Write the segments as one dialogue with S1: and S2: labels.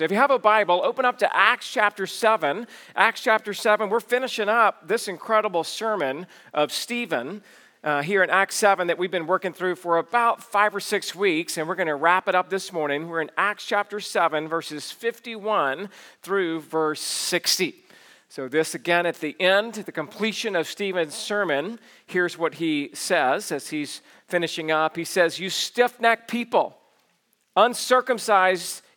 S1: If you have a Bible, open up to Acts chapter 7. Acts chapter 7, we're finishing up this incredible sermon of Stephen uh, here in Acts 7 that we've been working through for about five or six weeks, and we're going to wrap it up this morning. We're in Acts chapter 7, verses 51 through verse 60. So, this again at the end, the completion of Stephen's sermon, here's what he says as he's finishing up. He says, You stiff necked people, uncircumcised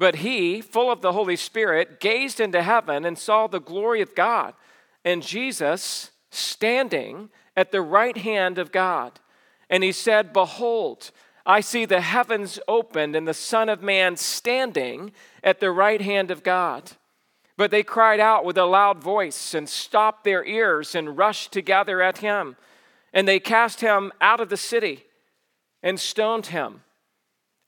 S1: But he, full of the Holy Spirit, gazed into heaven and saw the glory of God and Jesus standing at the right hand of God. And he said, Behold, I see the heavens opened and the Son of Man standing at the right hand of God. But they cried out with a loud voice and stopped their ears and rushed together at him. And they cast him out of the city and stoned him.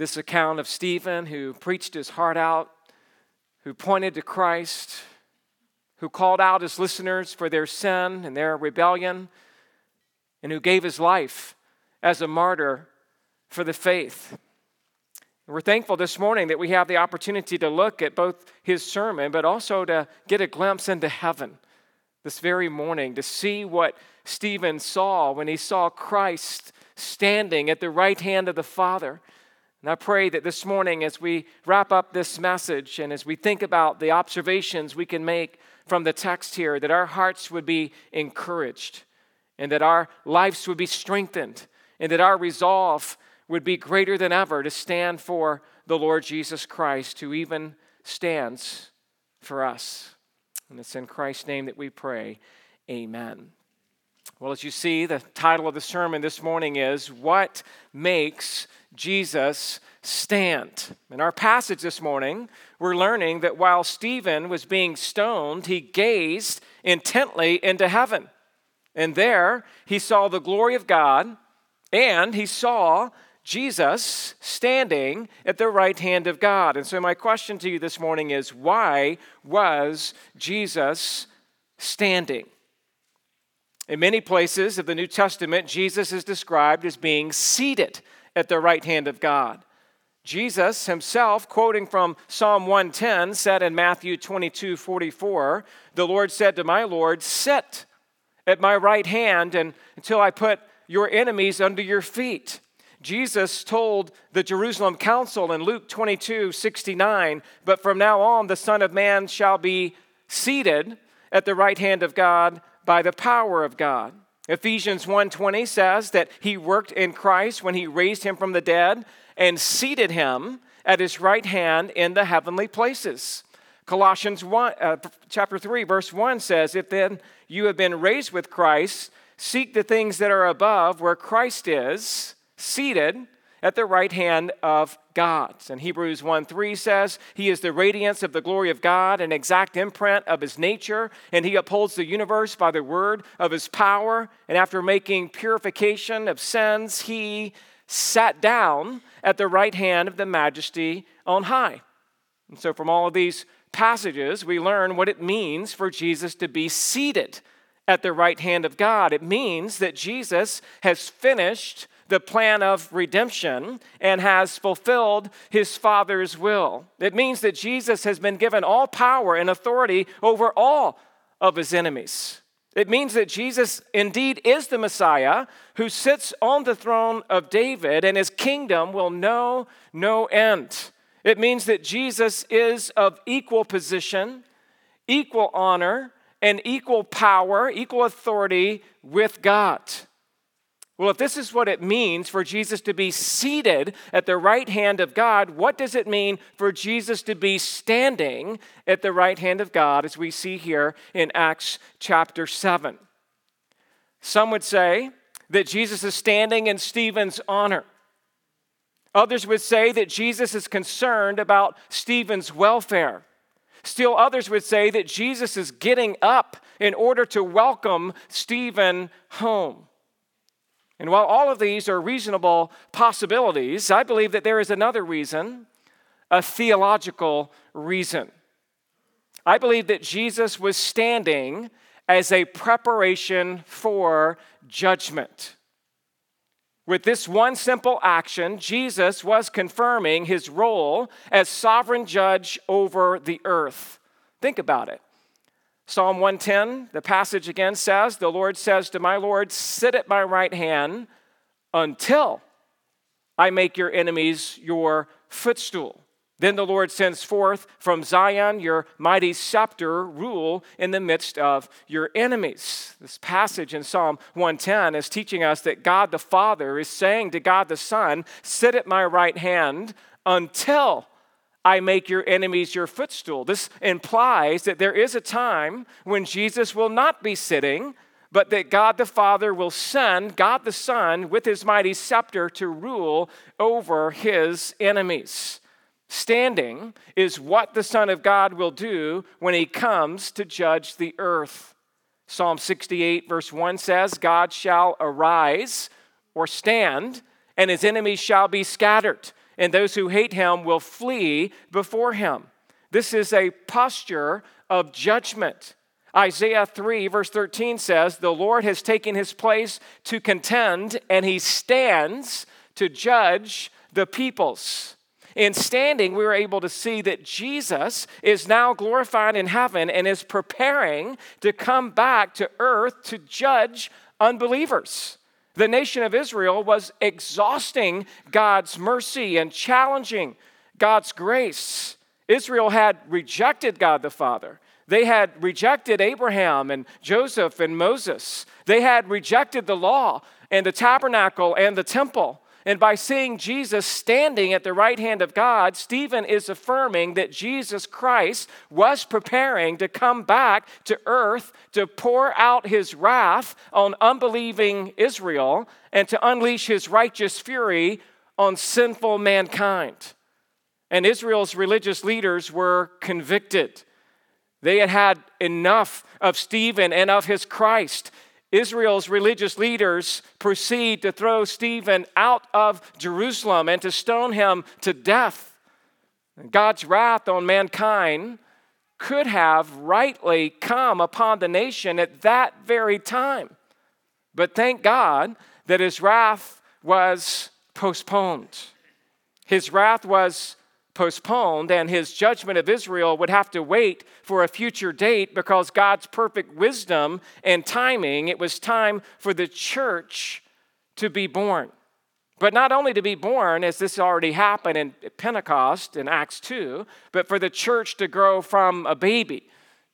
S1: this account of Stephen who preached his heart out, who pointed to Christ, who called out his listeners for their sin and their rebellion, and who gave his life as a martyr for the faith. We're thankful this morning that we have the opportunity to look at both his sermon, but also to get a glimpse into heaven this very morning, to see what Stephen saw when he saw Christ standing at the right hand of the Father and I pray that this morning, as we wrap up this message and as we think about the observations we can make from the text here, that our hearts would be encouraged and that our lives would be strengthened and that our resolve would be greater than ever to stand for the Lord Jesus Christ, who even stands for us. And it's in Christ's name that we pray. Amen. Well, as you see, the title of the sermon this morning is What Makes Jesus Stand? In our passage this morning, we're learning that while Stephen was being stoned, he gazed intently into heaven. And there he saw the glory of God and he saw Jesus standing at the right hand of God. And so, my question to you this morning is why was Jesus standing? In many places of the New Testament, Jesus is described as being seated at the right hand of God. Jesus himself, quoting from Psalm 110, said in Matthew 22 44, The Lord said to my Lord, Sit at my right hand and, until I put your enemies under your feet. Jesus told the Jerusalem council in Luke 22 69, But from now on the Son of Man shall be seated at the right hand of God by the power of God. Ephesians 1:20 says that he worked in Christ when he raised him from the dead and seated him at his right hand in the heavenly places. Colossians 1 uh, chapter 3 verse 1 says, "If then you have been raised with Christ, seek the things that are above where Christ is, seated at the right hand of God. And Hebrews 1 3 says, He is the radiance of the glory of God, an exact imprint of His nature, and He upholds the universe by the word of His power. And after making purification of sins, He sat down at the right hand of the majesty on high. And so, from all of these passages, we learn what it means for Jesus to be seated at the right hand of God. It means that Jesus has finished the plan of redemption and has fulfilled his Father's will. It means that Jesus has been given all power and authority over all of his enemies. It means that Jesus indeed is the Messiah who sits on the throne of David and his kingdom will know no end. It means that Jesus is of equal position, equal honor, and equal power, equal authority with God. Well, if this is what it means for Jesus to be seated at the right hand of God, what does it mean for Jesus to be standing at the right hand of God, as we see here in Acts chapter 7? Some would say that Jesus is standing in Stephen's honor. Others would say that Jesus is concerned about Stephen's welfare. Still, others would say that Jesus is getting up in order to welcome Stephen home. And while all of these are reasonable possibilities, I believe that there is another reason, a theological reason. I believe that Jesus was standing as a preparation for judgment. With this one simple action, Jesus was confirming his role as sovereign judge over the earth. Think about it. Psalm 110, the passage again says, The Lord says to my Lord, Sit at my right hand until I make your enemies your footstool. Then the Lord sends forth from Zion your mighty scepter, rule in the midst of your enemies. This passage in Psalm 110 is teaching us that God the Father is saying to God the Son, Sit at my right hand until I make your enemies your footstool. This implies that there is a time when Jesus will not be sitting, but that God the Father will send God the Son with his mighty scepter to rule over his enemies. Standing is what the Son of God will do when he comes to judge the earth. Psalm 68, verse 1 says, God shall arise or stand, and his enemies shall be scattered, and those who hate him will flee before him. This is a posture of judgment. Isaiah 3, verse 13 says, The Lord has taken his place to contend, and he stands to judge the peoples. In standing, we were able to see that Jesus is now glorified in heaven and is preparing to come back to earth to judge unbelievers. The nation of Israel was exhausting God's mercy and challenging God's grace. Israel had rejected God the Father. They had rejected Abraham and Joseph and Moses. They had rejected the law and the tabernacle and the temple. And by seeing Jesus standing at the right hand of God, Stephen is affirming that Jesus Christ was preparing to come back to earth to pour out his wrath on unbelieving Israel and to unleash his righteous fury on sinful mankind. And Israel's religious leaders were convicted. They had had enough of Stephen and of his Christ. Israel's religious leaders proceed to throw Stephen out of Jerusalem and to stone him to death. God's wrath on mankind could have rightly come upon the nation at that very time. But thank God that his wrath was postponed. His wrath was postponed, and his judgment of Israel would have to wait for a future date because God's perfect wisdom and timing, it was time for the church to be born. But not only to be born, as this already happened in Pentecost in Acts 2, but for the church to grow from a baby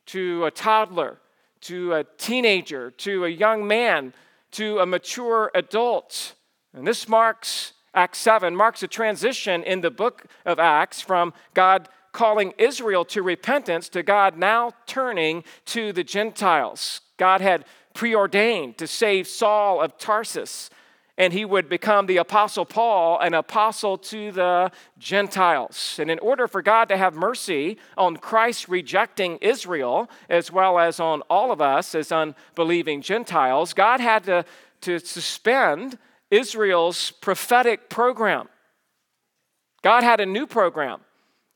S1: to a toddler to a teenager to a young man to a mature adult. And this marks Acts 7 marks a transition in the book of Acts from God calling Israel to repentance to God now turning to the Gentiles. God had preordained to save Saul of Tarsus, and he would become the Apostle Paul, an apostle to the Gentiles. And in order for God to have mercy on Christ rejecting Israel, as well as on all of us as unbelieving Gentiles, God had to, to suspend Israel's prophetic program. God had a new program,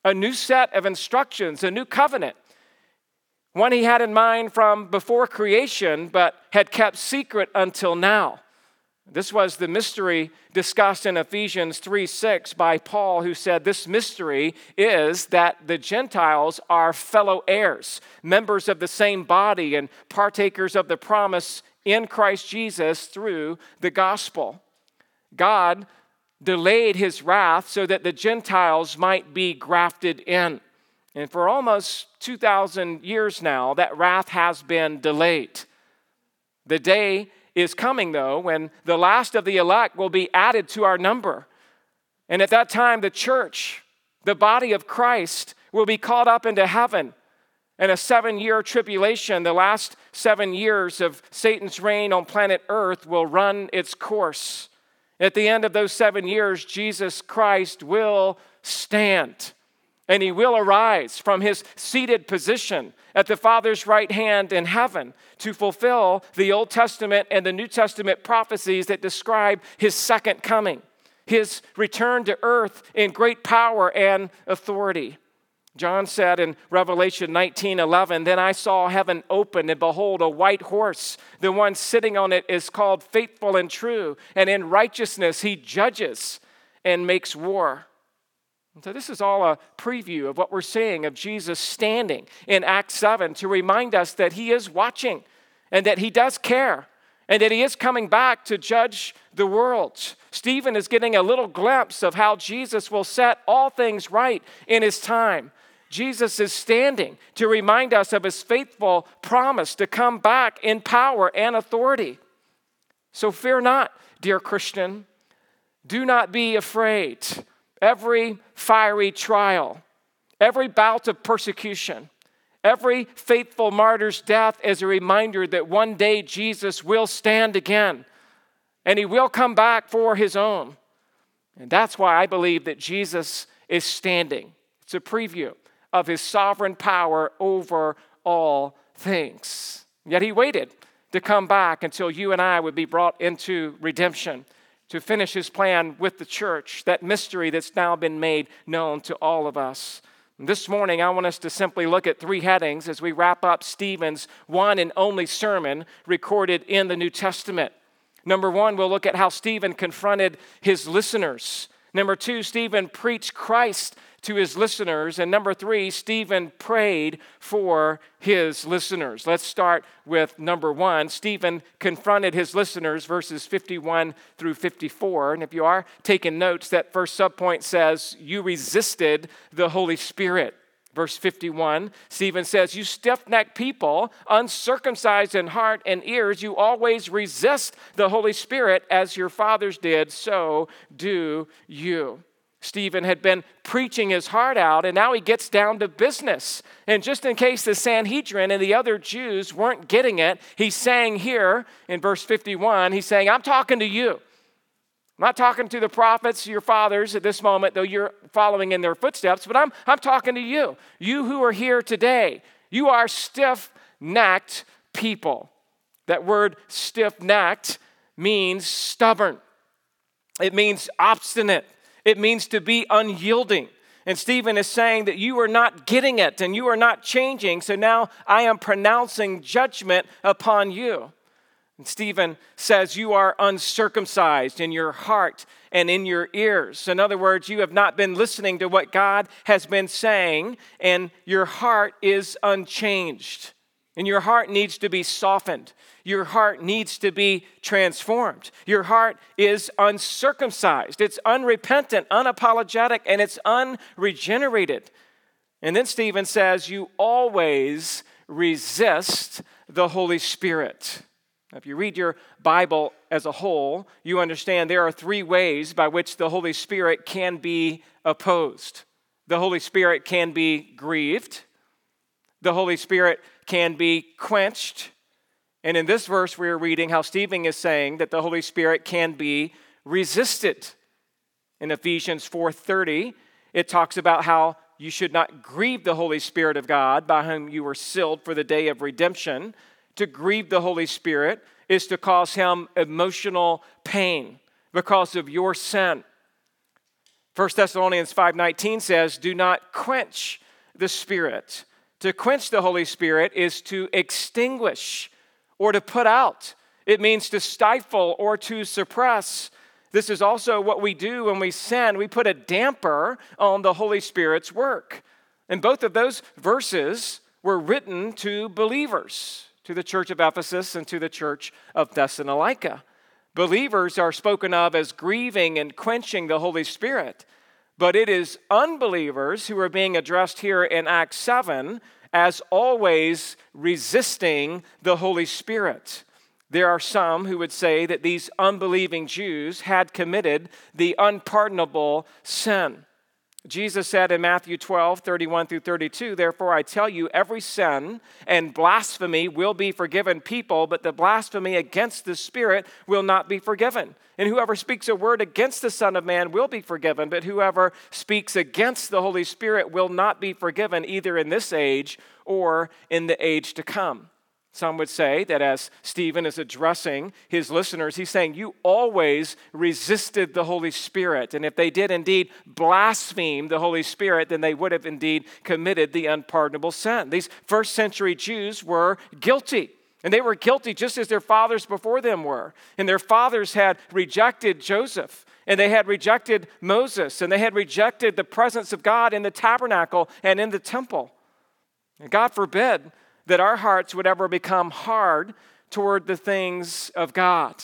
S1: a new set of instructions, a new covenant. One he had in mind from before creation, but had kept secret until now. This was the mystery discussed in Ephesians 3 6 by Paul, who said, This mystery is that the Gentiles are fellow heirs, members of the same body, and partakers of the promise in Christ Jesus through the gospel. God delayed his wrath so that the Gentiles might be grafted in. And for almost 2,000 years now, that wrath has been delayed. The day is coming, though, when the last of the elect will be added to our number. And at that time, the church, the body of Christ, will be caught up into heaven. And a seven year tribulation, the last seven years of Satan's reign on planet Earth, will run its course. At the end of those seven years, Jesus Christ will stand and he will arise from his seated position at the Father's right hand in heaven to fulfill the Old Testament and the New Testament prophecies that describe his second coming, his return to earth in great power and authority. John said in Revelation 19 11, Then I saw heaven open, and behold, a white horse. The one sitting on it is called faithful and true, and in righteousness he judges and makes war. So, this is all a preview of what we're seeing of Jesus standing in Acts 7 to remind us that he is watching and that he does care and that he is coming back to judge the world. Stephen is getting a little glimpse of how Jesus will set all things right in his time. Jesus is standing to remind us of his faithful promise to come back in power and authority. So fear not, dear Christian. Do not be afraid every fiery trial, every bout of persecution, every faithful martyr's death is a reminder that one day Jesus will stand again and he will come back for his own. And that's why I believe that Jesus is standing. It's a preview of his sovereign power over all things. Yet he waited to come back until you and I would be brought into redemption to finish his plan with the church, that mystery that's now been made known to all of us. This morning, I want us to simply look at three headings as we wrap up Stephen's one and only sermon recorded in the New Testament. Number one, we'll look at how Stephen confronted his listeners. Number two, Stephen preached Christ to his listeners. And number three, Stephen prayed for his listeners. Let's start with number one. Stephen confronted his listeners, verses 51 through 54. And if you are taking notes, that first subpoint says, You resisted the Holy Spirit. Verse 51, Stephen says, You stiff necked people, uncircumcised in heart and ears, you always resist the Holy Spirit as your fathers did, so do you. Stephen had been preaching his heart out, and now he gets down to business. And just in case the Sanhedrin and the other Jews weren't getting it, he's saying here in verse 51, he's saying, I'm talking to you. I'm not talking to the prophets, your fathers at this moment, though you're following in their footsteps, but I'm, I'm talking to you. You who are here today, you are stiff necked people. That word stiff necked means stubborn, it means obstinate. It means to be unyielding. And Stephen is saying that you are not getting it and you are not changing, so now I am pronouncing judgment upon you. And Stephen says, You are uncircumcised in your heart and in your ears. In other words, you have not been listening to what God has been saying, and your heart is unchanged. And your heart needs to be softened. Your heart needs to be transformed. Your heart is uncircumcised, it's unrepentant, unapologetic, and it's unregenerated. And then Stephen says, You always resist the Holy Spirit. Now, if you read your Bible as a whole, you understand there are three ways by which the Holy Spirit can be opposed. The Holy Spirit can be grieved, the Holy Spirit can be quenched, and in this verse, we are reading how Stephen is saying that the Holy Spirit can be resisted. In Ephesians 4:30, it talks about how you should not grieve the Holy Spirit of God, by whom you were sealed for the day of redemption. To grieve the Holy Spirit is to cause him emotional pain because of your sin. 1 Thessalonians 5:19 says, "Do not quench the Spirit." To quench the Holy Spirit is to extinguish or to put out. It means to stifle or to suppress. This is also what we do when we sin. We put a damper on the Holy Spirit's work. And both of those verses were written to believers, to the church of Ephesus and to the church of Thessalonica. Believers are spoken of as grieving and quenching the Holy Spirit, but it is unbelievers who are being addressed here in Acts 7 as always resisting the Holy Spirit. There are some who would say that these unbelieving Jews had committed the unpardonable sin. Jesus said in Matthew 12, 31 through 32, Therefore I tell you, every sin and blasphemy will be forgiven people, but the blasphemy against the Spirit will not be forgiven. And whoever speaks a word against the Son of Man will be forgiven, but whoever speaks against the Holy Spirit will not be forgiven, either in this age or in the age to come. Some would say that as Stephen is addressing his listeners, he's saying, You always resisted the Holy Spirit. And if they did indeed blaspheme the Holy Spirit, then they would have indeed committed the unpardonable sin. These first century Jews were guilty. And they were guilty just as their fathers before them were. And their fathers had rejected Joseph, and they had rejected Moses, and they had rejected the presence of God in the tabernacle and in the temple. And God forbid that our hearts would ever become hard toward the things of God.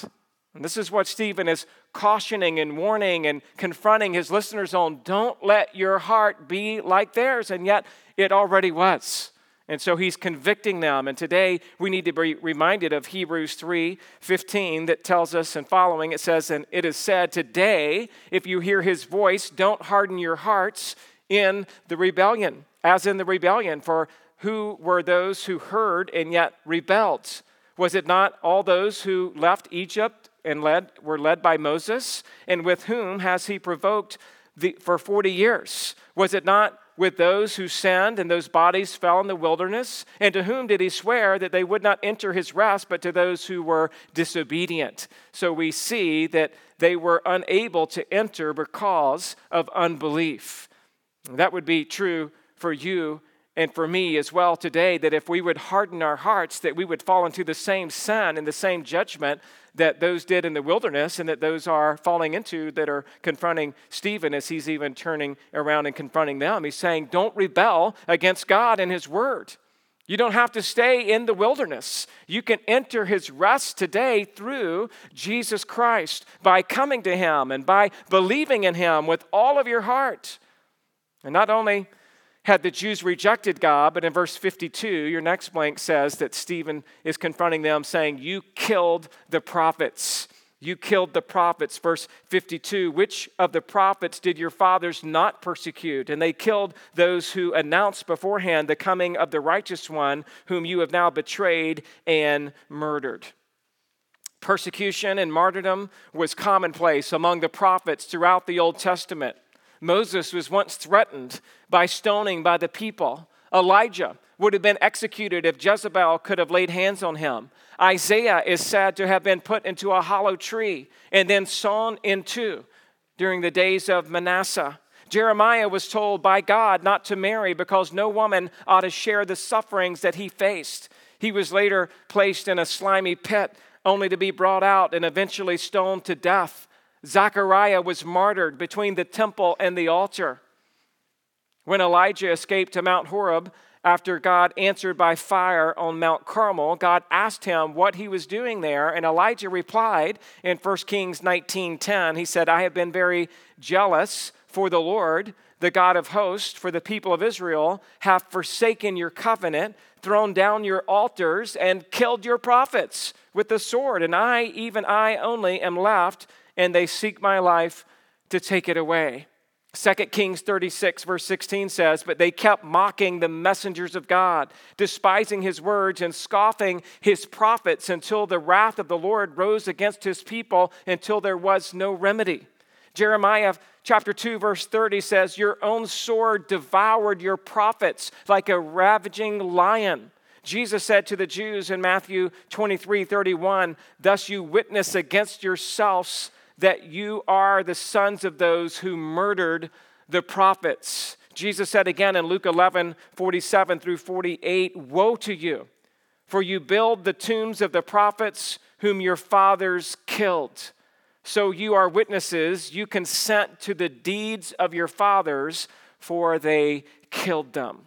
S1: And this is what Stephen is cautioning and warning and confronting his listeners on. Don't let your heart be like theirs. And yet it already was. And so he's convicting them. And today we need to be reminded of Hebrews 3 15 that tells us and following it says, And it is said, Today, if you hear his voice, don't harden your hearts in the rebellion, as in the rebellion. For who were those who heard and yet rebelled? Was it not all those who left Egypt and led, were led by Moses? And with whom has he provoked the, for 40 years? Was it not with those who sinned and those bodies fell in the wilderness? And to whom did he swear that they would not enter his rest, but to those who were disobedient? So we see that they were unable to enter because of unbelief. That would be true for you and for me as well today that if we would harden our hearts that we would fall into the same sin and the same judgment that those did in the wilderness and that those are falling into that are confronting Stephen as he's even turning around and confronting them he's saying don't rebel against God and his word you don't have to stay in the wilderness. You can enter his rest today through Jesus Christ by coming to him and by believing in him with all of your heart. And not only had the Jews rejected God, but in verse 52, your next blank says that Stephen is confronting them, saying, You killed the prophets. You killed the prophets. Verse 52 Which of the prophets did your fathers not persecute? And they killed those who announced beforehand the coming of the righteous one, whom you have now betrayed and murdered. Persecution and martyrdom was commonplace among the prophets throughout the Old Testament. Moses was once threatened by stoning by the people. Elijah would have been executed if Jezebel could have laid hands on him. Isaiah is said to have been put into a hollow tree and then sawn in two during the days of Manasseh. Jeremiah was told by God not to marry because no woman ought to share the sufferings that he faced. He was later placed in a slimy pit only to be brought out and eventually stoned to death. Zechariah was martyred between the temple and the altar. When Elijah escaped to Mount Horeb after God answered by fire on Mount Carmel, God asked him what he was doing there, and Elijah replied in 1 Kings 19:10, he said, "I have been very jealous for the Lord, the God of hosts, for the people of Israel have forsaken your covenant, thrown down your altars, and killed your prophets with the sword, and I, even I only, am left." and they seek my life to take it away. 2 Kings 36, verse 16 says, But they kept mocking the messengers of God, despising his words and scoffing his prophets until the wrath of the Lord rose against his people until there was no remedy. Jeremiah chapter 2, verse 30 says, Your own sword devoured your prophets like a ravaging lion. Jesus said to the Jews in Matthew 23, 31, Thus you witness against yourselves that you are the sons of those who murdered the prophets. Jesus said again in Luke 11, 47 through 48, Woe to you, for you build the tombs of the prophets whom your fathers killed. So you are witnesses, you consent to the deeds of your fathers, for they killed them.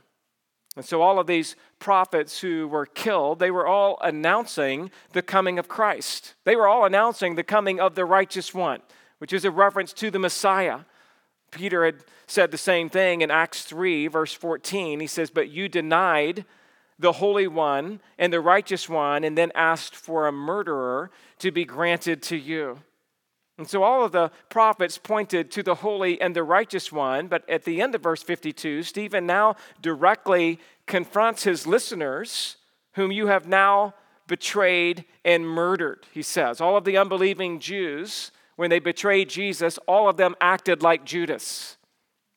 S1: And so, all of these prophets who were killed, they were all announcing the coming of Christ. They were all announcing the coming of the righteous one, which is a reference to the Messiah. Peter had said the same thing in Acts 3, verse 14. He says, But you denied the Holy One and the Righteous One, and then asked for a murderer to be granted to you. And so all of the prophets pointed to the holy and the righteous one, but at the end of verse 52, Stephen now directly confronts his listeners, whom you have now betrayed and murdered, he says. All of the unbelieving Jews, when they betrayed Jesus, all of them acted like Judas.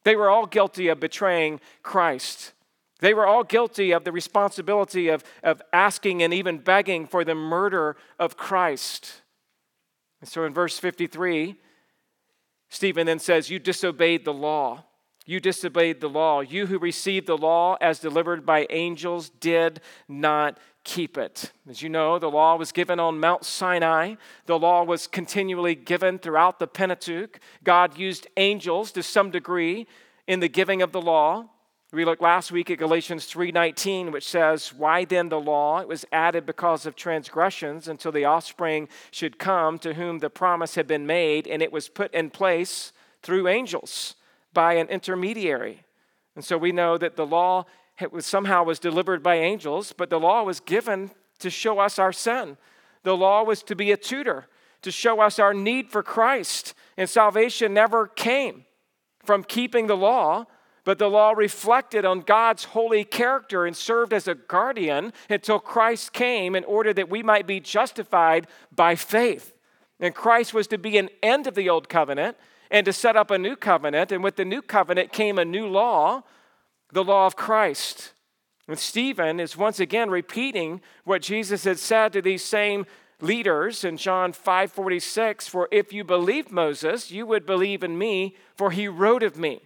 S1: They were all guilty of betraying Christ. They were all guilty of the responsibility of, of asking and even begging for the murder of Christ. And so in verse 53, Stephen then says, You disobeyed the law. You disobeyed the law. You who received the law as delivered by angels did not keep it. As you know, the law was given on Mount Sinai. The law was continually given throughout the Pentateuch. God used angels to some degree in the giving of the law. We looked last week at Galatians 3:19 which says, "Why then the law? It was added because of transgressions until the offspring should come to whom the promise had been made, and it was put in place through angels by an intermediary." And so we know that the law was, somehow was delivered by angels, but the law was given to show us our sin. The law was to be a tutor, to show us our need for Christ, and salvation never came from keeping the law but the law reflected on God's holy character and served as a guardian until Christ came in order that we might be justified by faith. And Christ was to be an end of the old covenant and to set up a new covenant. And with the new covenant came a new law, the law of Christ. And Stephen is once again repeating what Jesus had said to these same leaders in John 5:46 for if you believed Moses you would believe in me for he wrote of me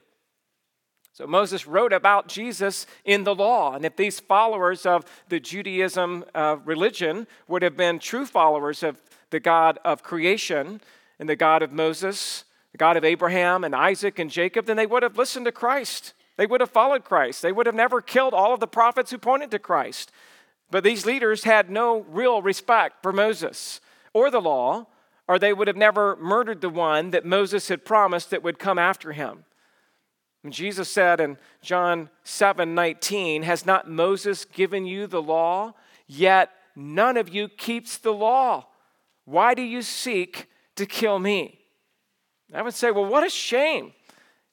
S1: so Moses wrote about Jesus in the law. And if these followers of the Judaism uh, religion would have been true followers of the God of creation and the God of Moses, the God of Abraham and Isaac and Jacob, then they would have listened to Christ. They would have followed Christ. They would have never killed all of the prophets who pointed to Christ. But these leaders had no real respect for Moses or the law, or they would have never murdered the one that Moses had promised that would come after him. Jesus said in John 7 19, Has not Moses given you the law? Yet none of you keeps the law. Why do you seek to kill me? I would say, Well, what a shame.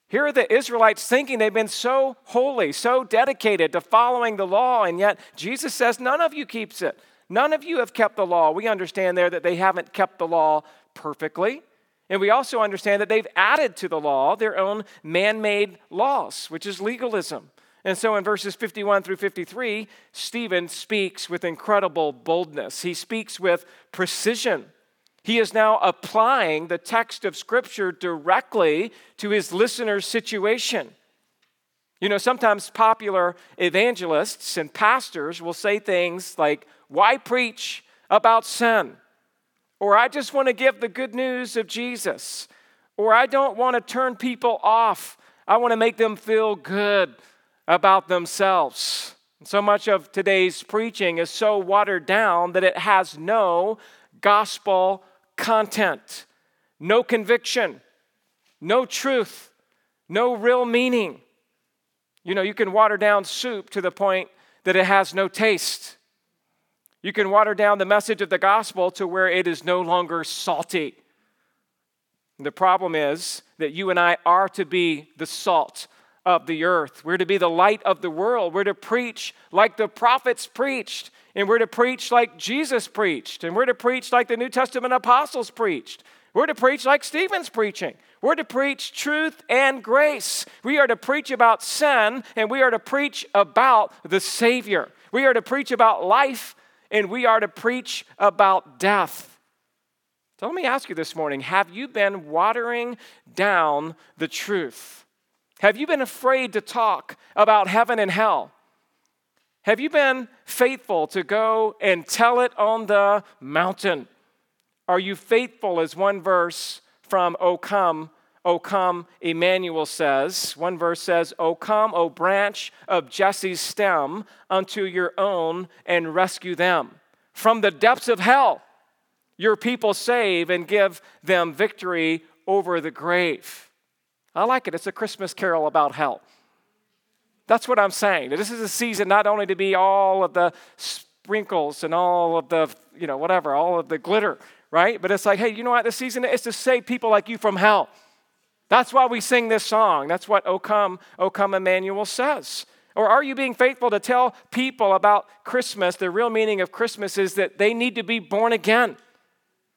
S1: Here are the Israelites thinking they've been so holy, so dedicated to following the law, and yet Jesus says, None of you keeps it. None of you have kept the law. We understand there that they haven't kept the law perfectly. And we also understand that they've added to the law their own man made laws, which is legalism. And so in verses 51 through 53, Stephen speaks with incredible boldness. He speaks with precision. He is now applying the text of Scripture directly to his listener's situation. You know, sometimes popular evangelists and pastors will say things like, Why preach about sin? Or I just want to give the good news of Jesus. Or I don't want to turn people off. I want to make them feel good about themselves. So much of today's preaching is so watered down that it has no gospel content, no conviction, no truth, no real meaning. You know, you can water down soup to the point that it has no taste. You can water down the message of the gospel to where it is no longer salty. The problem is that you and I are to be the salt of the earth. We're to be the light of the world. We're to preach like the prophets preached, and we're to preach like Jesus preached, and we're to preach like the New Testament apostles preached. We're to preach like Stephen's preaching. We're to preach truth and grace. We are to preach about sin, and we are to preach about the Savior. We are to preach about life and we are to preach about death. So let me ask you this morning have you been watering down the truth? Have you been afraid to talk about heaven and hell? Have you been faithful to go and tell it on the mountain? Are you faithful, as one verse from O Come, O come, Emmanuel says. One verse says, O come, O branch of Jesse's stem, unto your own and rescue them. From the depths of hell, your people save and give them victory over the grave. I like it. It's a Christmas carol about hell. That's what I'm saying. This is a season not only to be all of the sprinkles and all of the, you know, whatever, all of the glitter, right? But it's like, hey, you know what? The season is to save people like you from hell. That's why we sing this song. That's what O come, O come Emmanuel says. Or are you being faithful to tell people about Christmas? The real meaning of Christmas is that they need to be born again.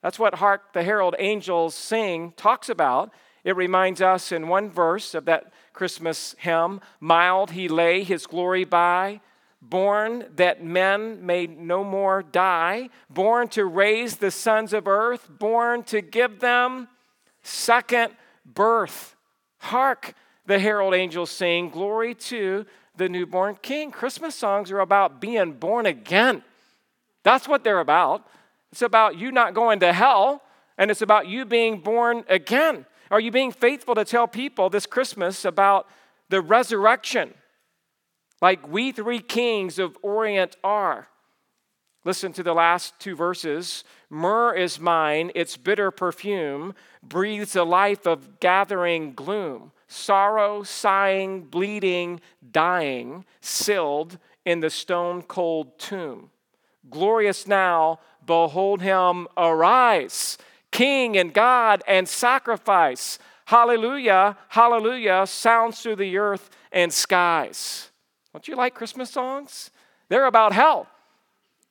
S1: That's what Hark the Herald Angels Sing talks about. It reminds us in one verse of that Christmas hymn Mild he lay his glory by, born that men may no more die, born to raise the sons of earth, born to give them second birth. Hark, the herald angels sing, Glory to the newborn king. Christmas songs are about being born again. That's what they're about. It's about you not going to hell, and it's about you being born again. Are you being faithful to tell people this Christmas about the resurrection, like we three kings of Orient are? Listen to the last two verses. Myrrh is mine, its bitter perfume breathes a life of gathering gloom, sorrow, sighing, bleeding, dying, sealed in the stone cold tomb. Glorious now, behold him arise King and God and sacrifice. Hallelujah, hallelujah sounds through the earth and skies. Don't you like Christmas songs? They're about hell.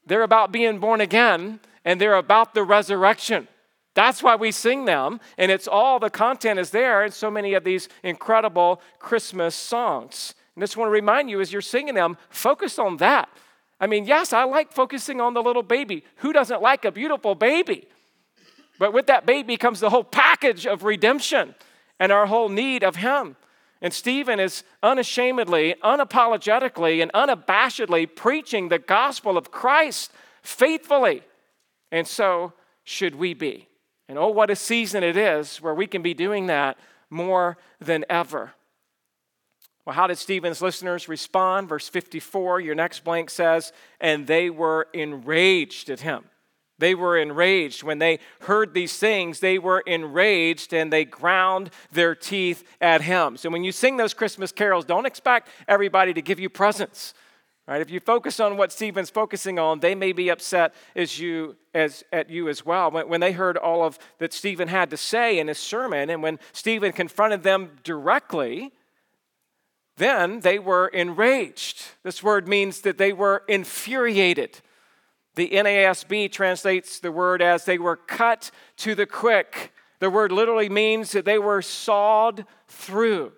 S1: They're about being born again, and they're about the resurrection. That's why we sing them, and it's all the content is there in so many of these incredible Christmas songs. And just want to remind you as you're singing them, focus on that. I mean, yes, I like focusing on the little baby. Who doesn't like a beautiful baby? But with that baby comes the whole package of redemption and our whole need of Him. And Stephen is unashamedly, unapologetically, and unabashedly preaching the gospel of Christ faithfully. And so should we be. And oh, what a season it is where we can be doing that more than ever. Well, how did Stephen's listeners respond? Verse 54, your next blank says, and they were enraged at him. They were enraged. When they heard these things, they were enraged and they ground their teeth at him. So when you sing those Christmas carols, don't expect everybody to give you presents. Right? If you focus on what Stephen's focusing on, they may be upset as you as at you as well. When, when they heard all of that Stephen had to say in his sermon, and when Stephen confronted them directly, then they were enraged. This word means that they were infuriated. The NASB translates the word as they were cut to the quick. The word literally means that they were sawed through.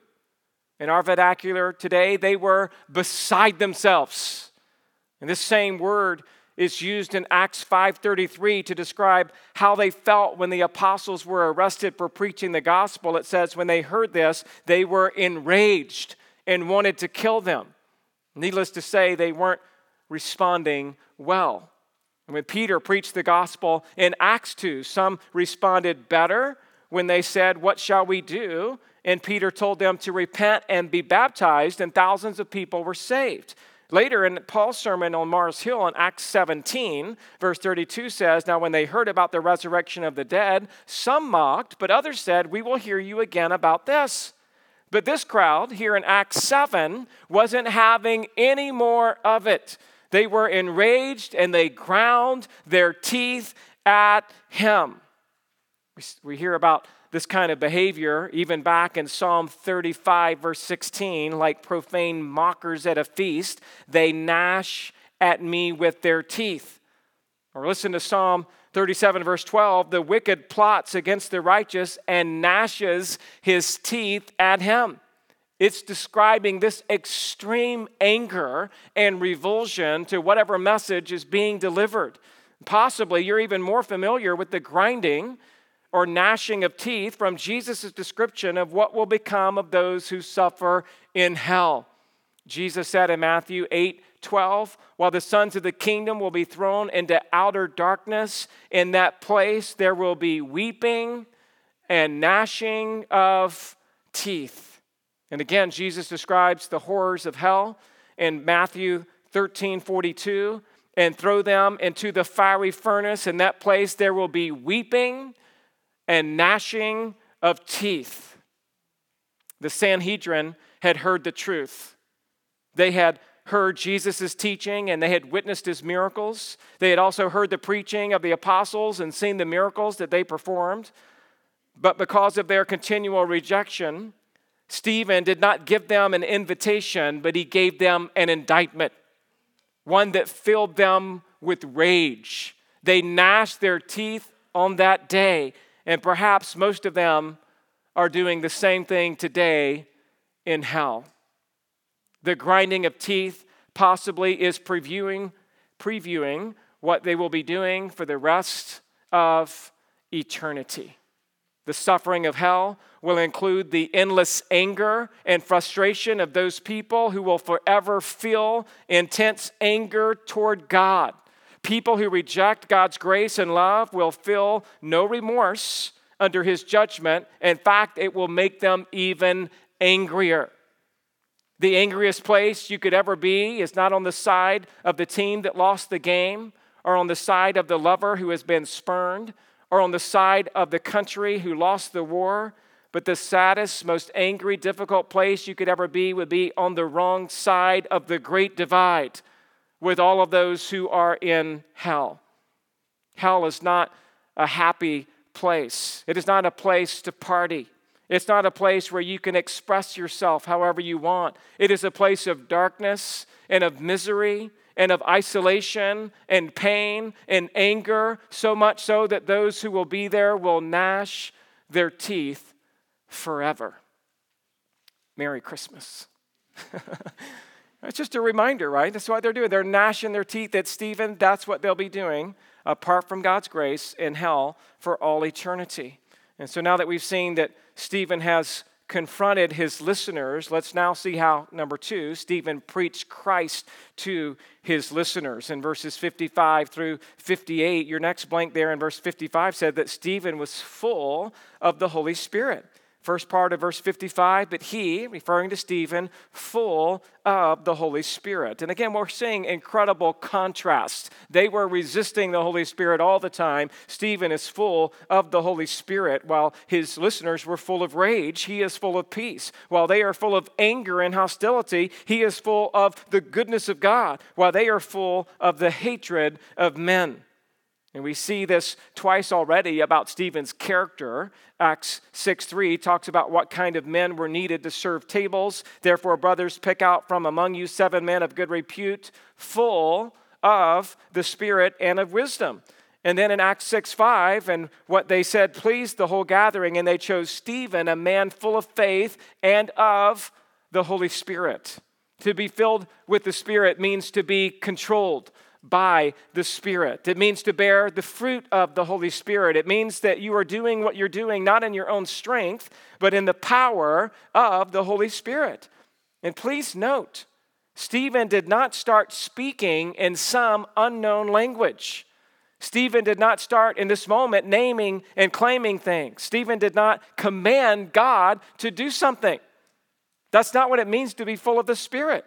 S1: In our vernacular today, they were beside themselves. And this same word is used in Acts 5:33 to describe how they felt when the apostles were arrested for preaching the gospel. It says when they heard this, they were enraged and wanted to kill them. Needless to say, they weren't responding well. And when Peter preached the gospel in Acts 2, some responded better when they said, What shall we do? And Peter told them to repent and be baptized, and thousands of people were saved. Later in Paul's sermon on Mars Hill in Acts 17, verse 32 says, Now when they heard about the resurrection of the dead, some mocked, but others said, We will hear you again about this. But this crowd here in Acts 7 wasn't having any more of it. They were enraged and they ground their teeth at him. We hear about this kind of behavior even back in Psalm 35, verse 16, like profane mockers at a feast, they gnash at me with their teeth. Or listen to Psalm 37, verse 12 the wicked plots against the righteous and gnashes his teeth at him. It's describing this extreme anger and revulsion to whatever message is being delivered. Possibly you're even more familiar with the grinding or gnashing of teeth from Jesus' description of what will become of those who suffer in hell. Jesus said in Matthew 8 12, while the sons of the kingdom will be thrown into outer darkness, in that place there will be weeping and gnashing of teeth. And again, Jesus describes the horrors of hell in Matthew 13 42 and throw them into the fiery furnace. In that place, there will be weeping and gnashing of teeth. The Sanhedrin had heard the truth. They had heard Jesus' teaching and they had witnessed his miracles. They had also heard the preaching of the apostles and seen the miracles that they performed. But because of their continual rejection, Stephen did not give them an invitation, but he gave them an indictment one that filled them with rage. They gnashed their teeth on that day, and perhaps most of them are doing the same thing today in hell. The grinding of teeth possibly is previewing, previewing what they will be doing for the rest of eternity. The suffering of hell will include the endless anger and frustration of those people who will forever feel intense anger toward God. People who reject God's grace and love will feel no remorse under his judgment. In fact, it will make them even angrier. The angriest place you could ever be is not on the side of the team that lost the game or on the side of the lover who has been spurned or on the side of the country who lost the war. But the saddest, most angry, difficult place you could ever be would be on the wrong side of the great divide with all of those who are in hell. Hell is not a happy place, it is not a place to party. It's not a place where you can express yourself however you want. It is a place of darkness and of misery and of isolation and pain and anger, so much so that those who will be there will gnash their teeth forever. Merry Christmas. It's just a reminder, right? That's what they're doing. They're gnashing their teeth at Stephen. That's what they'll be doing apart from God's grace in hell for all eternity. And so now that we've seen that Stephen has confronted his listeners, let's now see how, number two, Stephen preached Christ to his listeners. In verses 55 through 58, your next blank there in verse 55 said that Stephen was full of the Holy Spirit. First part of verse 55, but he, referring to Stephen, full of the Holy Spirit. And again, we're seeing incredible contrast. They were resisting the Holy Spirit all the time. Stephen is full of the Holy Spirit, while his listeners were full of rage. He is full of peace. While they are full of anger and hostility, he is full of the goodness of God, while they are full of the hatred of men. And we see this twice already about Stephen's character. Acts 6 3 talks about what kind of men were needed to serve tables. Therefore, brothers, pick out from among you seven men of good repute, full of the Spirit and of wisdom. And then in Acts 6 5, and what they said pleased the whole gathering, and they chose Stephen, a man full of faith and of the Holy Spirit. To be filled with the Spirit means to be controlled by the Spirit. It means to bear the fruit of the Holy Spirit. It means that you are doing what you're doing not in your own strength, but in the power of the Holy Spirit. And please note, Stephen did not start speaking in some unknown language. Stephen did not start in this moment naming and claiming things. Stephen did not command God to do something. That's not what it means to be full of the Spirit.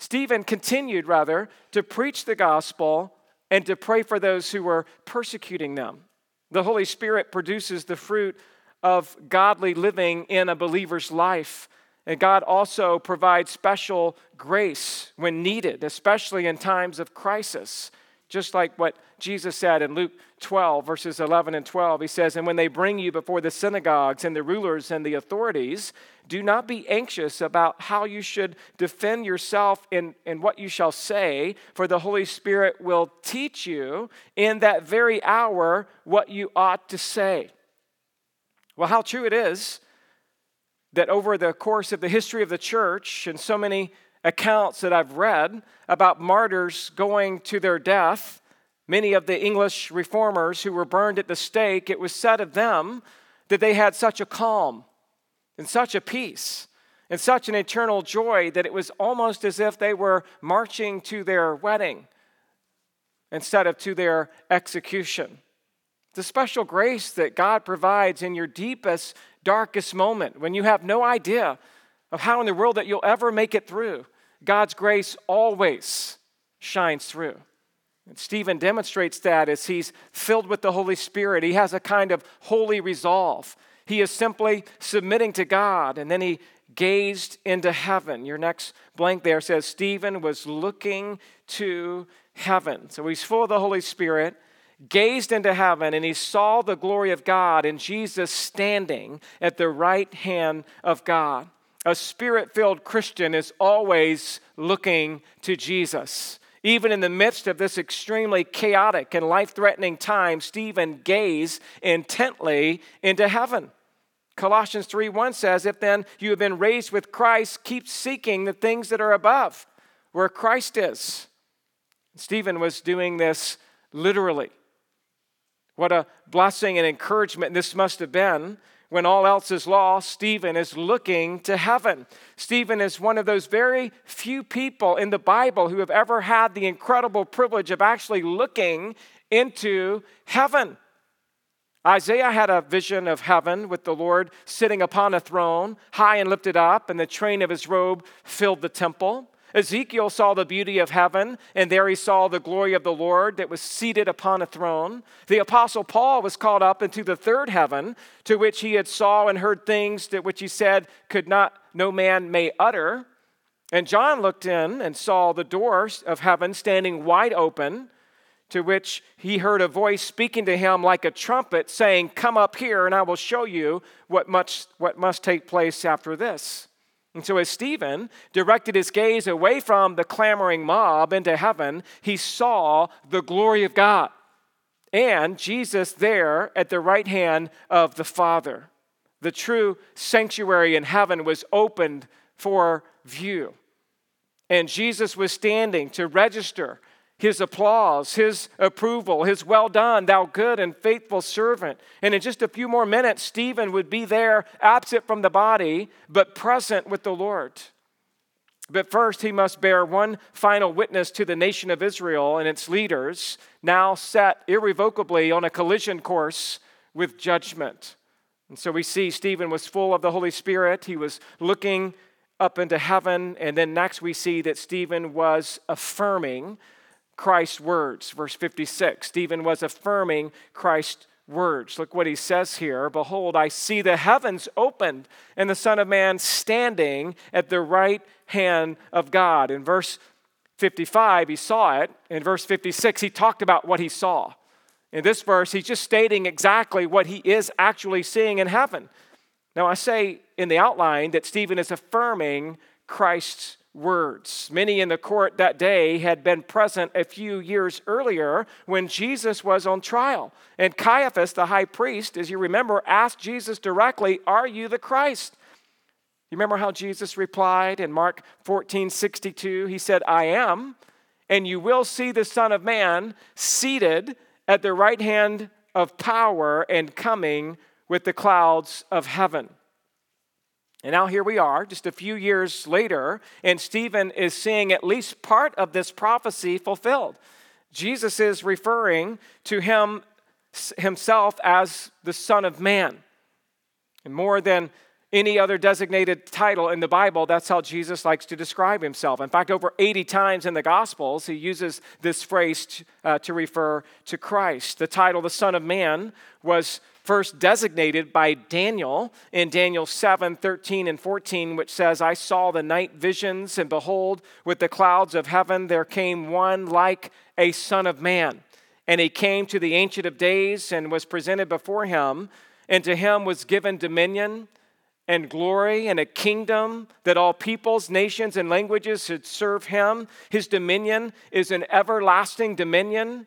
S1: Stephen continued, rather, to preach the gospel and to pray for those who were persecuting them. The Holy Spirit produces the fruit of godly living in a believer's life. And God also provides special grace when needed, especially in times of crisis. Just like what Jesus said in Luke 12, verses 11 and 12. He says, And when they bring you before the synagogues and the rulers and the authorities, do not be anxious about how you should defend yourself in, in what you shall say, for the Holy Spirit will teach you in that very hour what you ought to say. Well, how true it is that over the course of the history of the church and so many accounts that I've read about martyrs going to their death, many of the English reformers who were burned at the stake, it was said of them that they had such a calm and such a peace and such an eternal joy that it was almost as if they were marching to their wedding instead of to their execution. The special grace that God provides in your deepest, darkest moment when you have no idea of how in the world that you'll ever make it through. God's grace always shines through. And Stephen demonstrates that as he's filled with the Holy Spirit. He has a kind of holy resolve. He is simply submitting to God, and then he gazed into heaven. Your next blank there says Stephen was looking to heaven. So he's full of the Holy Spirit, gazed into heaven, and he saw the glory of God and Jesus standing at the right hand of God. A spirit filled Christian is always looking to Jesus. Even in the midst of this extremely chaotic and life threatening time, Stephen gazed intently into heaven. Colossians 3 1 says, If then you have been raised with Christ, keep seeking the things that are above, where Christ is. Stephen was doing this literally. What a blessing and encouragement this must have been when all else is lost, Stephen is looking to heaven. Stephen is one of those very few people in the Bible who have ever had the incredible privilege of actually looking into heaven. Isaiah had a vision of heaven with the Lord sitting upon a throne, high and lifted up, and the train of his robe filled the temple. Ezekiel saw the beauty of heaven, and there he saw the glory of the Lord that was seated upon a throne. The apostle Paul was called up into the third heaven, to which he had saw and heard things that which he said could not no man may utter. And John looked in and saw the doors of heaven standing wide open, to which he heard a voice speaking to him like a trumpet, saying, Come up here, and I will show you what, much, what must take place after this. And so, as Stephen directed his gaze away from the clamoring mob into heaven, he saw the glory of God and Jesus there at the right hand of the Father. The true sanctuary in heaven was opened for view. And Jesus was standing to register his applause, his approval, his well done, thou good and faithful servant. And in just a few more minutes, Stephen would be there, absent from the body, but present with the Lord. But first, he must bear one final witness to the nation of Israel and its leaders, now set irrevocably on a collision course with judgment. And so we see Stephen was full of the Holy Spirit. He was looking up into heaven. And then next, we see that Stephen was affirming Christ's words. Verse 56 Stephen was affirming Christ's words. Look what he says here Behold, I see the heavens opened and the Son of Man standing at the right hand of God. In verse 55, he saw it. In verse 56, he talked about what he saw. In this verse, he's just stating exactly what he is actually seeing in heaven. Now, I say in the outline that Stephen is affirming Christ's words. Many in the court that day had been present a few years earlier when Jesus was on trial. And Caiaphas, the high priest, as you remember, asked Jesus directly, Are you the Christ? You remember how Jesus replied in Mark 14 62? He said, I am, and you will see the Son of Man seated at the right hand of power and coming with the clouds of heaven. And now here we are, just a few years later, and Stephen is seeing at least part of this prophecy fulfilled. Jesus is referring to him himself as the Son of Man. And more than any other designated title in the Bible, that's how Jesus likes to describe himself. In fact, over 80 times in the Gospels, he uses this phrase to, uh, to refer to Christ. The title, the Son of Man, was first designated by Daniel in Daniel 7 13 and 14, which says, I saw the night visions, and behold, with the clouds of heaven there came one like a Son of Man. And he came to the Ancient of Days and was presented before him, and to him was given dominion and glory and a kingdom that all peoples, nations, and languages should serve him. His dominion is an everlasting dominion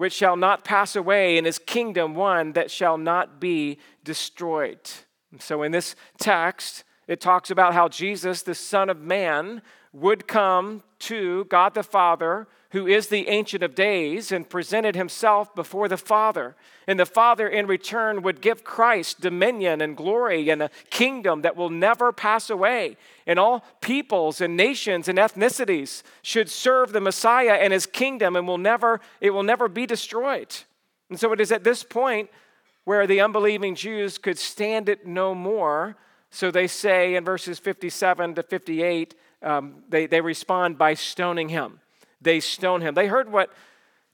S1: which shall not pass away, and his kingdom one that shall not be destroyed. So in this text, it talks about how Jesus, the Son of Man, would come to God the Father who is the Ancient of Days, and presented himself before the Father. And the Father, in return, would give Christ dominion and glory and a kingdom that will never pass away. And all peoples and nations and ethnicities should serve the Messiah and his kingdom, and will never, it will never be destroyed. And so it is at this point where the unbelieving Jews could stand it no more. So they say in verses 57 to 58, um, they, they respond by stoning him. They stone him. They heard what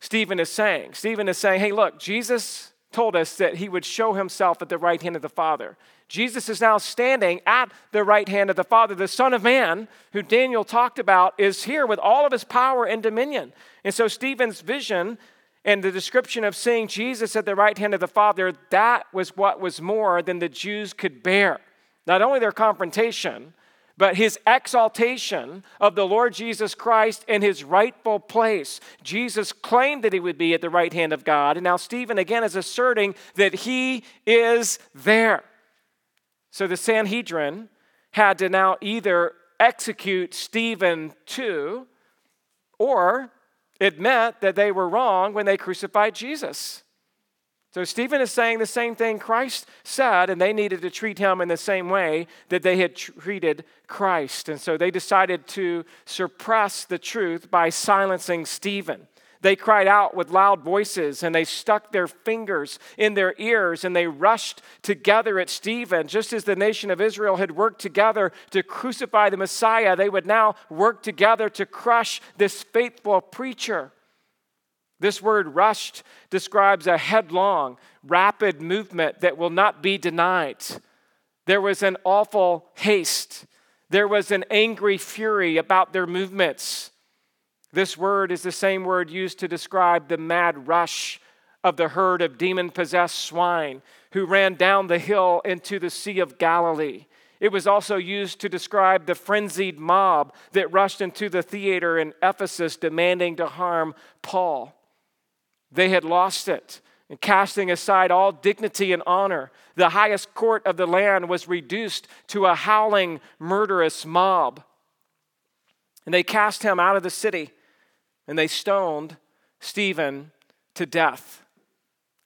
S1: Stephen is saying. Stephen is saying, hey, look, Jesus told us that he would show himself at the right hand of the Father. Jesus is now standing at the right hand of the Father. The Son of Man, who Daniel talked about, is here with all of his power and dominion. And so Stephen's vision and the description of seeing Jesus at the right hand of the Father, that was what was more than the Jews could bear. Not only their confrontation, but his exaltation of the Lord Jesus Christ in his rightful place. Jesus claimed that he would be at the right hand of God, and now Stephen again is asserting that he is there. So the Sanhedrin had to now either execute Stephen too, or admit that they were wrong when they crucified Jesus. So Stephen is saying the same thing Christ said, and they needed to treat him in the same way that they had treated Christ. And so they decided to suppress the truth by silencing Stephen. They cried out with loud voices and they stuck their fingers in their ears and they rushed together at Stephen. Just as the nation of Israel had worked together to crucify the Messiah, they would now work together to crush this faithful preacher. This word rushed describes a headlong, rapid movement that will not be denied. There was an awful haste. There was an angry fury about their movements. This word is the same word used to describe the mad rush of the herd of demon possessed swine who ran down the hill into the Sea of Galilee. It was also used to describe the frenzied mob that rushed into the theater in Ephesus demanding to harm Paul. They had lost it. And casting aside all dignity and honor, the highest court of the land was reduced to a howling, murderous mob. And they cast him out of the city and they stoned Stephen to death.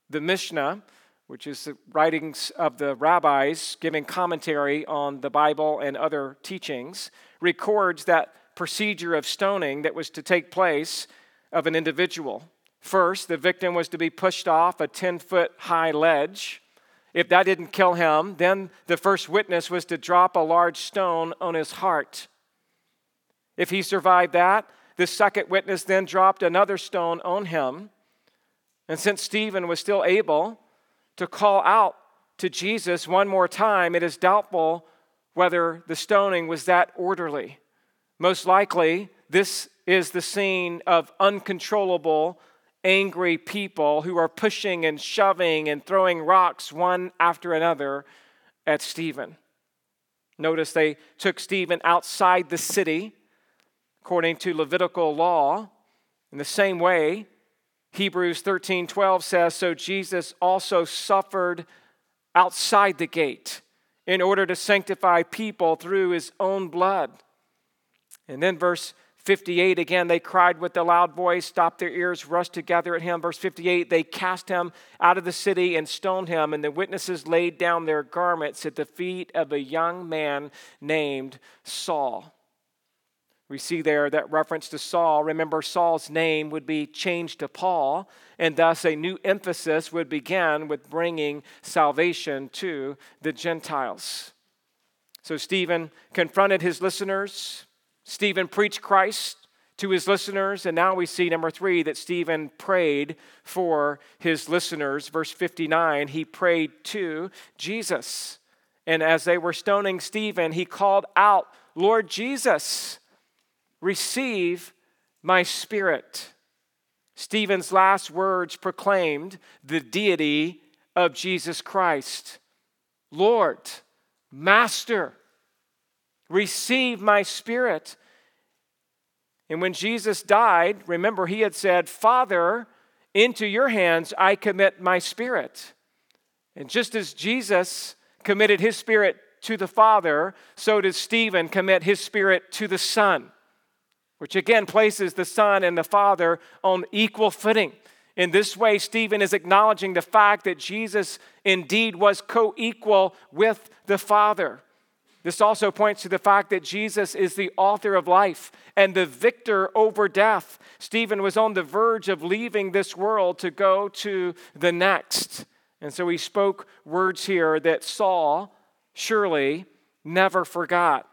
S1: The Mishnah, which is the writings of the rabbis giving commentary on the Bible and other teachings, records that procedure of stoning that was to take place of an individual. First, the victim was to be pushed off a 10 foot high ledge. If that didn't kill him, then the first witness was to drop a large stone on his heart. If he survived that, the second witness then dropped another stone on him. And since Stephen was still able to call out to Jesus one more time, it is doubtful whether the stoning was that orderly. Most likely, this is the scene of uncontrollable, angry people who are pushing and shoving and throwing rocks one after another at Stephen. Notice they took Stephen outside the city according to Levitical law. In the same way, Hebrews 13 12 says, So Jesus also suffered outside the gate in order to sanctify people through his own blood. And then verse 58 again, they cried with a loud voice, stopped their ears, rushed together at him. Verse 58 they cast him out of the city and stoned him, and the witnesses laid down their garments at the feet of a young man named Saul. We see there that reference to Saul. Remember, Saul's name would be changed to Paul, and thus a new emphasis would begin with bringing salvation to the Gentiles. So Stephen confronted his listeners. Stephen preached Christ to his listeners, and now we see number three that Stephen prayed for his listeners. Verse 59, he prayed to Jesus. And as they were stoning Stephen, he called out, Lord Jesus receive my spirit. Stephen's last words proclaimed the deity of Jesus Christ. Lord, Master, receive my spirit. And when Jesus died, remember, he had said, Father, into your hands I commit my spirit. And just as Jesus committed his spirit to the Father, so did Stephen commit his spirit to the Son which again places the Son and the Father on equal footing. In this way, Stephen is acknowledging the fact that Jesus indeed was co equal with the Father. This also points to the fact that Jesus is the author of life and the victor over death. Stephen was on the verge of leaving this world to go to the next. And so he spoke words here that Saul surely never forgot.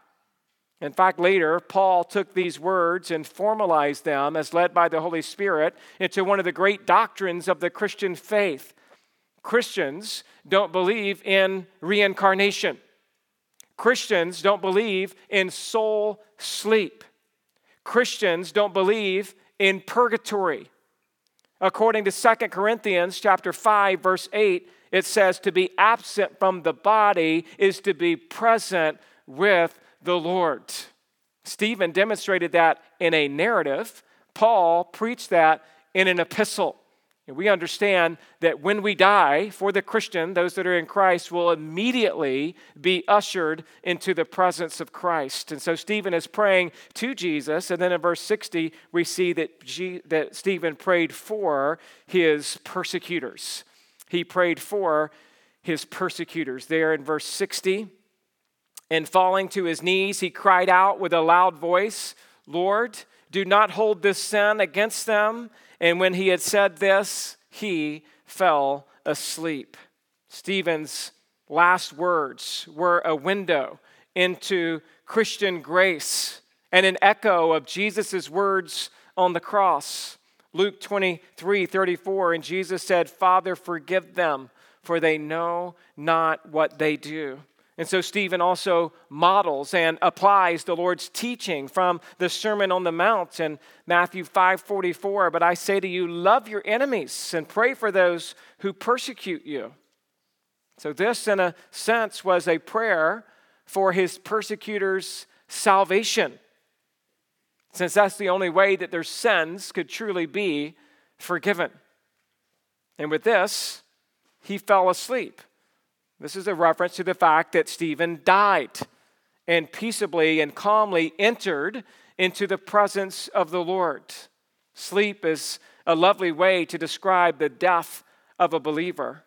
S1: In fact, later, Paul took these words and formalized them as led by the Holy Spirit into one of the great doctrines of the Christian faith. Christians don't believe in reincarnation. Christians don't believe in soul sleep. Christians don't believe in purgatory. According to 2 Corinthians chapter 5 verse 8, it says to be absent from the body is to be present with the Lord. Stephen demonstrated that in a narrative. Paul preached that in an epistle. And we understand that when we die, for the Christian, those that are in Christ will immediately be ushered into the presence of Christ. And so Stephen is praying to Jesus. And then in verse 60, we see that, G- that Stephen prayed for his persecutors. He prayed for his persecutors. There in verse 60, and falling to his knees, he cried out with a loud voice, Lord, do not hold this sin against them. And when he had said this, he fell asleep. Stephen's last words were a window into Christian grace and an echo of Jesus' words on the cross. Luke 23 34, and Jesus said, Father, forgive them, for they know not what they do. And so Stephen also models and applies the Lord's teaching from the Sermon on the Mount in Matthew 5:44, but I say to you, love your enemies and pray for those who persecute you. So this in a sense was a prayer for his persecutors' salvation. Since that's the only way that their sins could truly be forgiven. And with this, he fell asleep. This is a reference to the fact that Stephen died and peaceably and calmly entered into the presence of the Lord. Sleep is a lovely way to describe the death of a believer.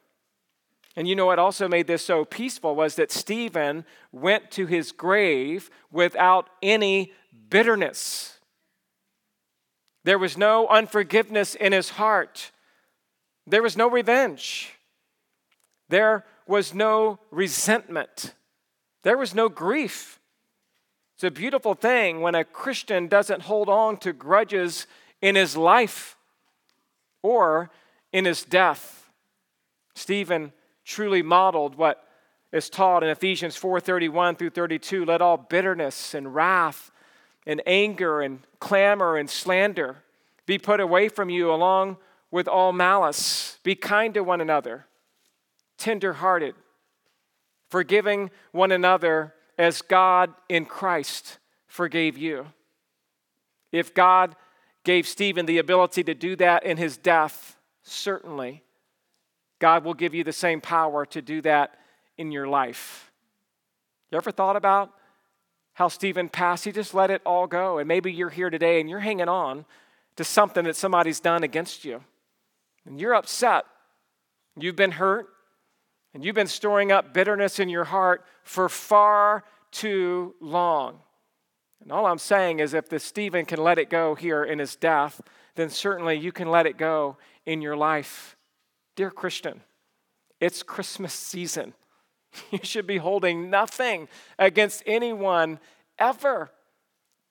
S1: And you know what also made this so peaceful was that Stephen went to his grave without any bitterness. There was no unforgiveness in his heart. There was no revenge. There was no resentment, there was no grief. It's a beautiful thing when a Christian doesn't hold on to grudges in his life or in his death. Stephen truly modeled what is taught in Ephesians 4:31 through 32, let all bitterness and wrath and anger and clamor and slander be put away from you along with all malice. Be kind to one another tenderhearted, forgiving one another as God in Christ forgave you. If God gave Stephen the ability to do that in his death, certainly God will give you the same power to do that in your life. You ever thought about how Stephen passed? He just let it all go. And maybe you're here today and you're hanging on to something that somebody's done against you. And you're upset. You've been hurt. And you've been storing up bitterness in your heart for far too long. And all I'm saying is if the Stephen can let it go here in his death, then certainly you can let it go in your life. Dear Christian, it's Christmas season. You should be holding nothing against anyone ever.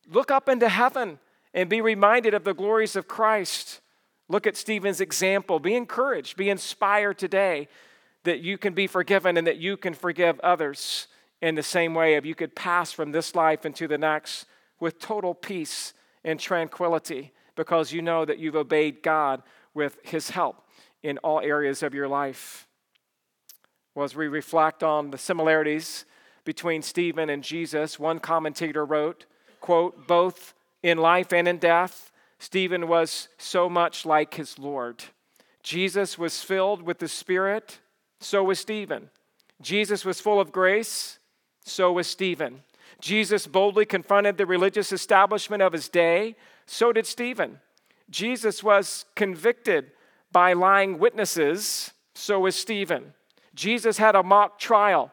S1: Look up into heaven and be reminded of the glories of Christ. Look at Stephen's example. Be encouraged, be inspired today that you can be forgiven and that you can forgive others in the same way if you could pass from this life into the next with total peace and tranquility because you know that you've obeyed God with his help in all areas of your life. Well, as we reflect on the similarities between Stephen and Jesus, one commentator wrote, quote, both in life and in death, Stephen was so much like his Lord. Jesus was filled with the Spirit so was Stephen. Jesus was full of grace, so was Stephen. Jesus boldly confronted the religious establishment of his day, so did Stephen. Jesus was convicted by lying witnesses, so was Stephen. Jesus had a mock trial,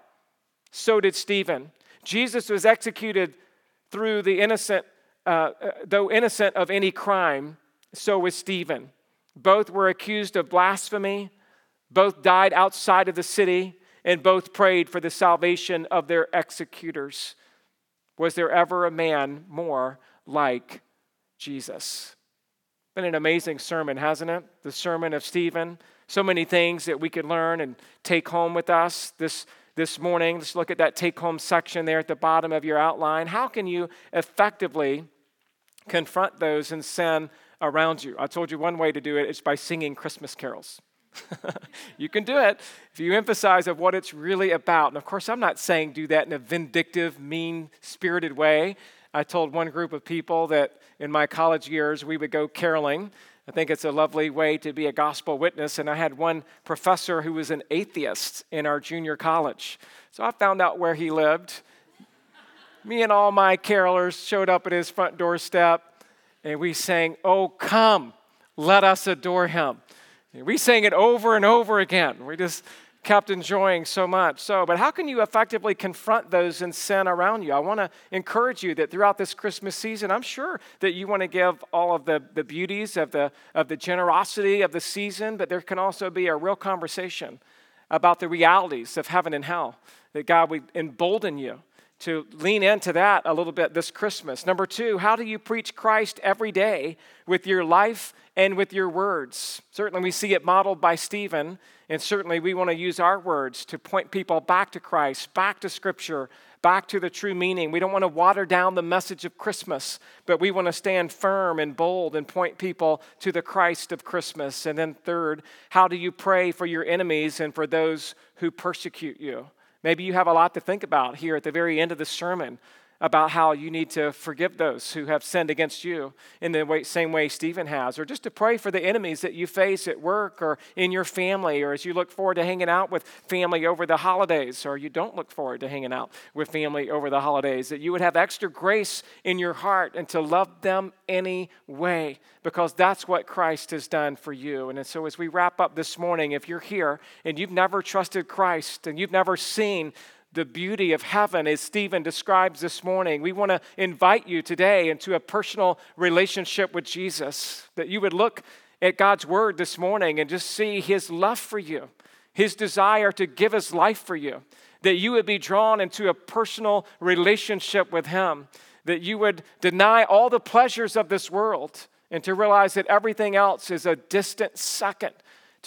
S1: so did Stephen. Jesus was executed through the innocent, uh, uh, though innocent of any crime, so was Stephen. Both were accused of blasphemy, both died outside of the city, and both prayed for the salvation of their executors. Was there ever a man more like Jesus? Been an amazing sermon, hasn't it? The sermon of Stephen. So many things that we could learn and take home with us this, this morning. Let's look at that take home section there at the bottom of your outline. How can you effectively confront those in sin around you? I told you one way to do it is by singing Christmas carols. you can do it if you emphasize of what it's really about. And of course, I'm not saying do that in a vindictive, mean-spirited way. I told one group of people that in my college years we would go caroling. I think it's a lovely way to be a gospel witness. And I had one professor who was an atheist in our junior college. So I found out where he lived. Me and all my carolers showed up at his front doorstep and we sang, Oh, come, let us adore him. We sang it over and over again. We just kept enjoying so much. So, but how can you effectively confront those in sin around you? I want to encourage you that throughout this Christmas season, I'm sure that you want to give all of the, the beauties of the, of the generosity of the season, but there can also be a real conversation about the realities of heaven and hell, that God would embolden you to lean into that a little bit this Christmas. Number two, how do you preach Christ every day with your life and with your words? Certainly, we see it modeled by Stephen, and certainly we want to use our words to point people back to Christ, back to Scripture, back to the true meaning. We don't want to water down the message of Christmas, but we want to stand firm and bold and point people to the Christ of Christmas. And then, third, how do you pray for your enemies and for those who persecute you? Maybe you have a lot to think about here at the very end of the sermon about how you need to forgive those who have sinned against you in the way, same way Stephen has, or just to pray for the enemies that you face at work or in your family, or as you look forward to hanging out with family over the holidays, or you don't look forward to hanging out with family over the holidays, that you would have extra grace in your heart and to love them anyway, because that's what Christ has done for you. And so, as we wrap up this morning, if you're here and you've never trusted Christ and you've never seen the beauty of heaven as Stephen describes this morning. We want to invite you today into a personal relationship with Jesus, that you would look at God's word this morning and just see his love for you, his desire to give his life for you, that you would be drawn into a personal relationship with him, that you would deny all the pleasures of this world and to realize that everything else is a distant second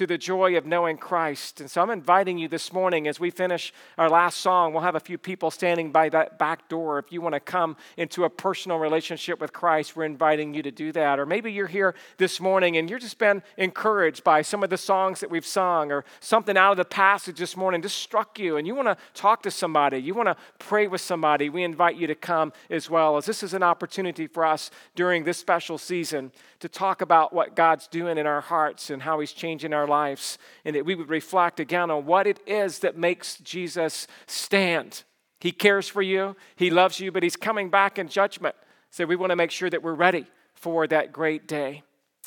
S1: to the joy of knowing Christ. And so I'm inviting you this morning as we finish our last song. We'll have a few people standing by that back door. If you want to come into a personal relationship with Christ, we're inviting you to do that. Or maybe you're here this morning and you've just been encouraged by some of the songs that we've sung or something out of the passage this morning just struck you and you want to talk to somebody, you want to pray with somebody. We invite you to come as well, as this is an opportunity for us during this special season to talk about what God's doing in our hearts and how He's changing our lives, and that we would reflect again on what it is that makes Jesus stand. He cares for you, He loves you, but He's coming back in judgment. So we want to make sure that we're ready for that great day.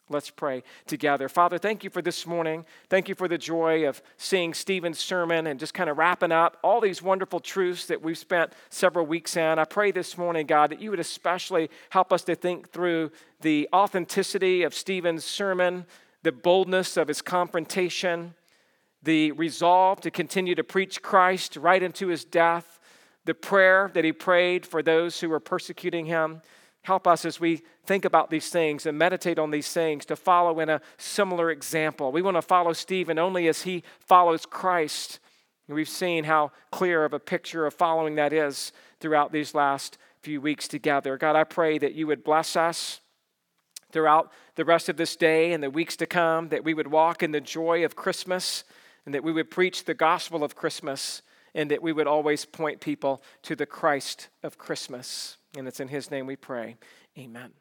S1: Let's pray together. Father, thank you for this morning. Thank you for the joy of seeing Stephen's sermon and just kind of wrapping up all these wonderful truths that we've spent several weeks in. I pray this morning, God, that you would especially help us to think through the authenticity of Stephen's sermon, the boldness of his confrontation, the resolve to continue to preach Christ right into his death, the prayer that he prayed for those who were persecuting him. Help us as we think about these things and meditate on these things to follow in a similar example. We want to follow Stephen only as he follows Christ. We've seen how clear of a picture of following that is throughout these last few weeks together. God, I pray that you would bless us throughout the rest of this day and the weeks to come, that we would walk in the joy of Christmas and that we would preach the gospel of Christmas and that we would always point people to the Christ of Christmas. And it's in His name we pray. Amen.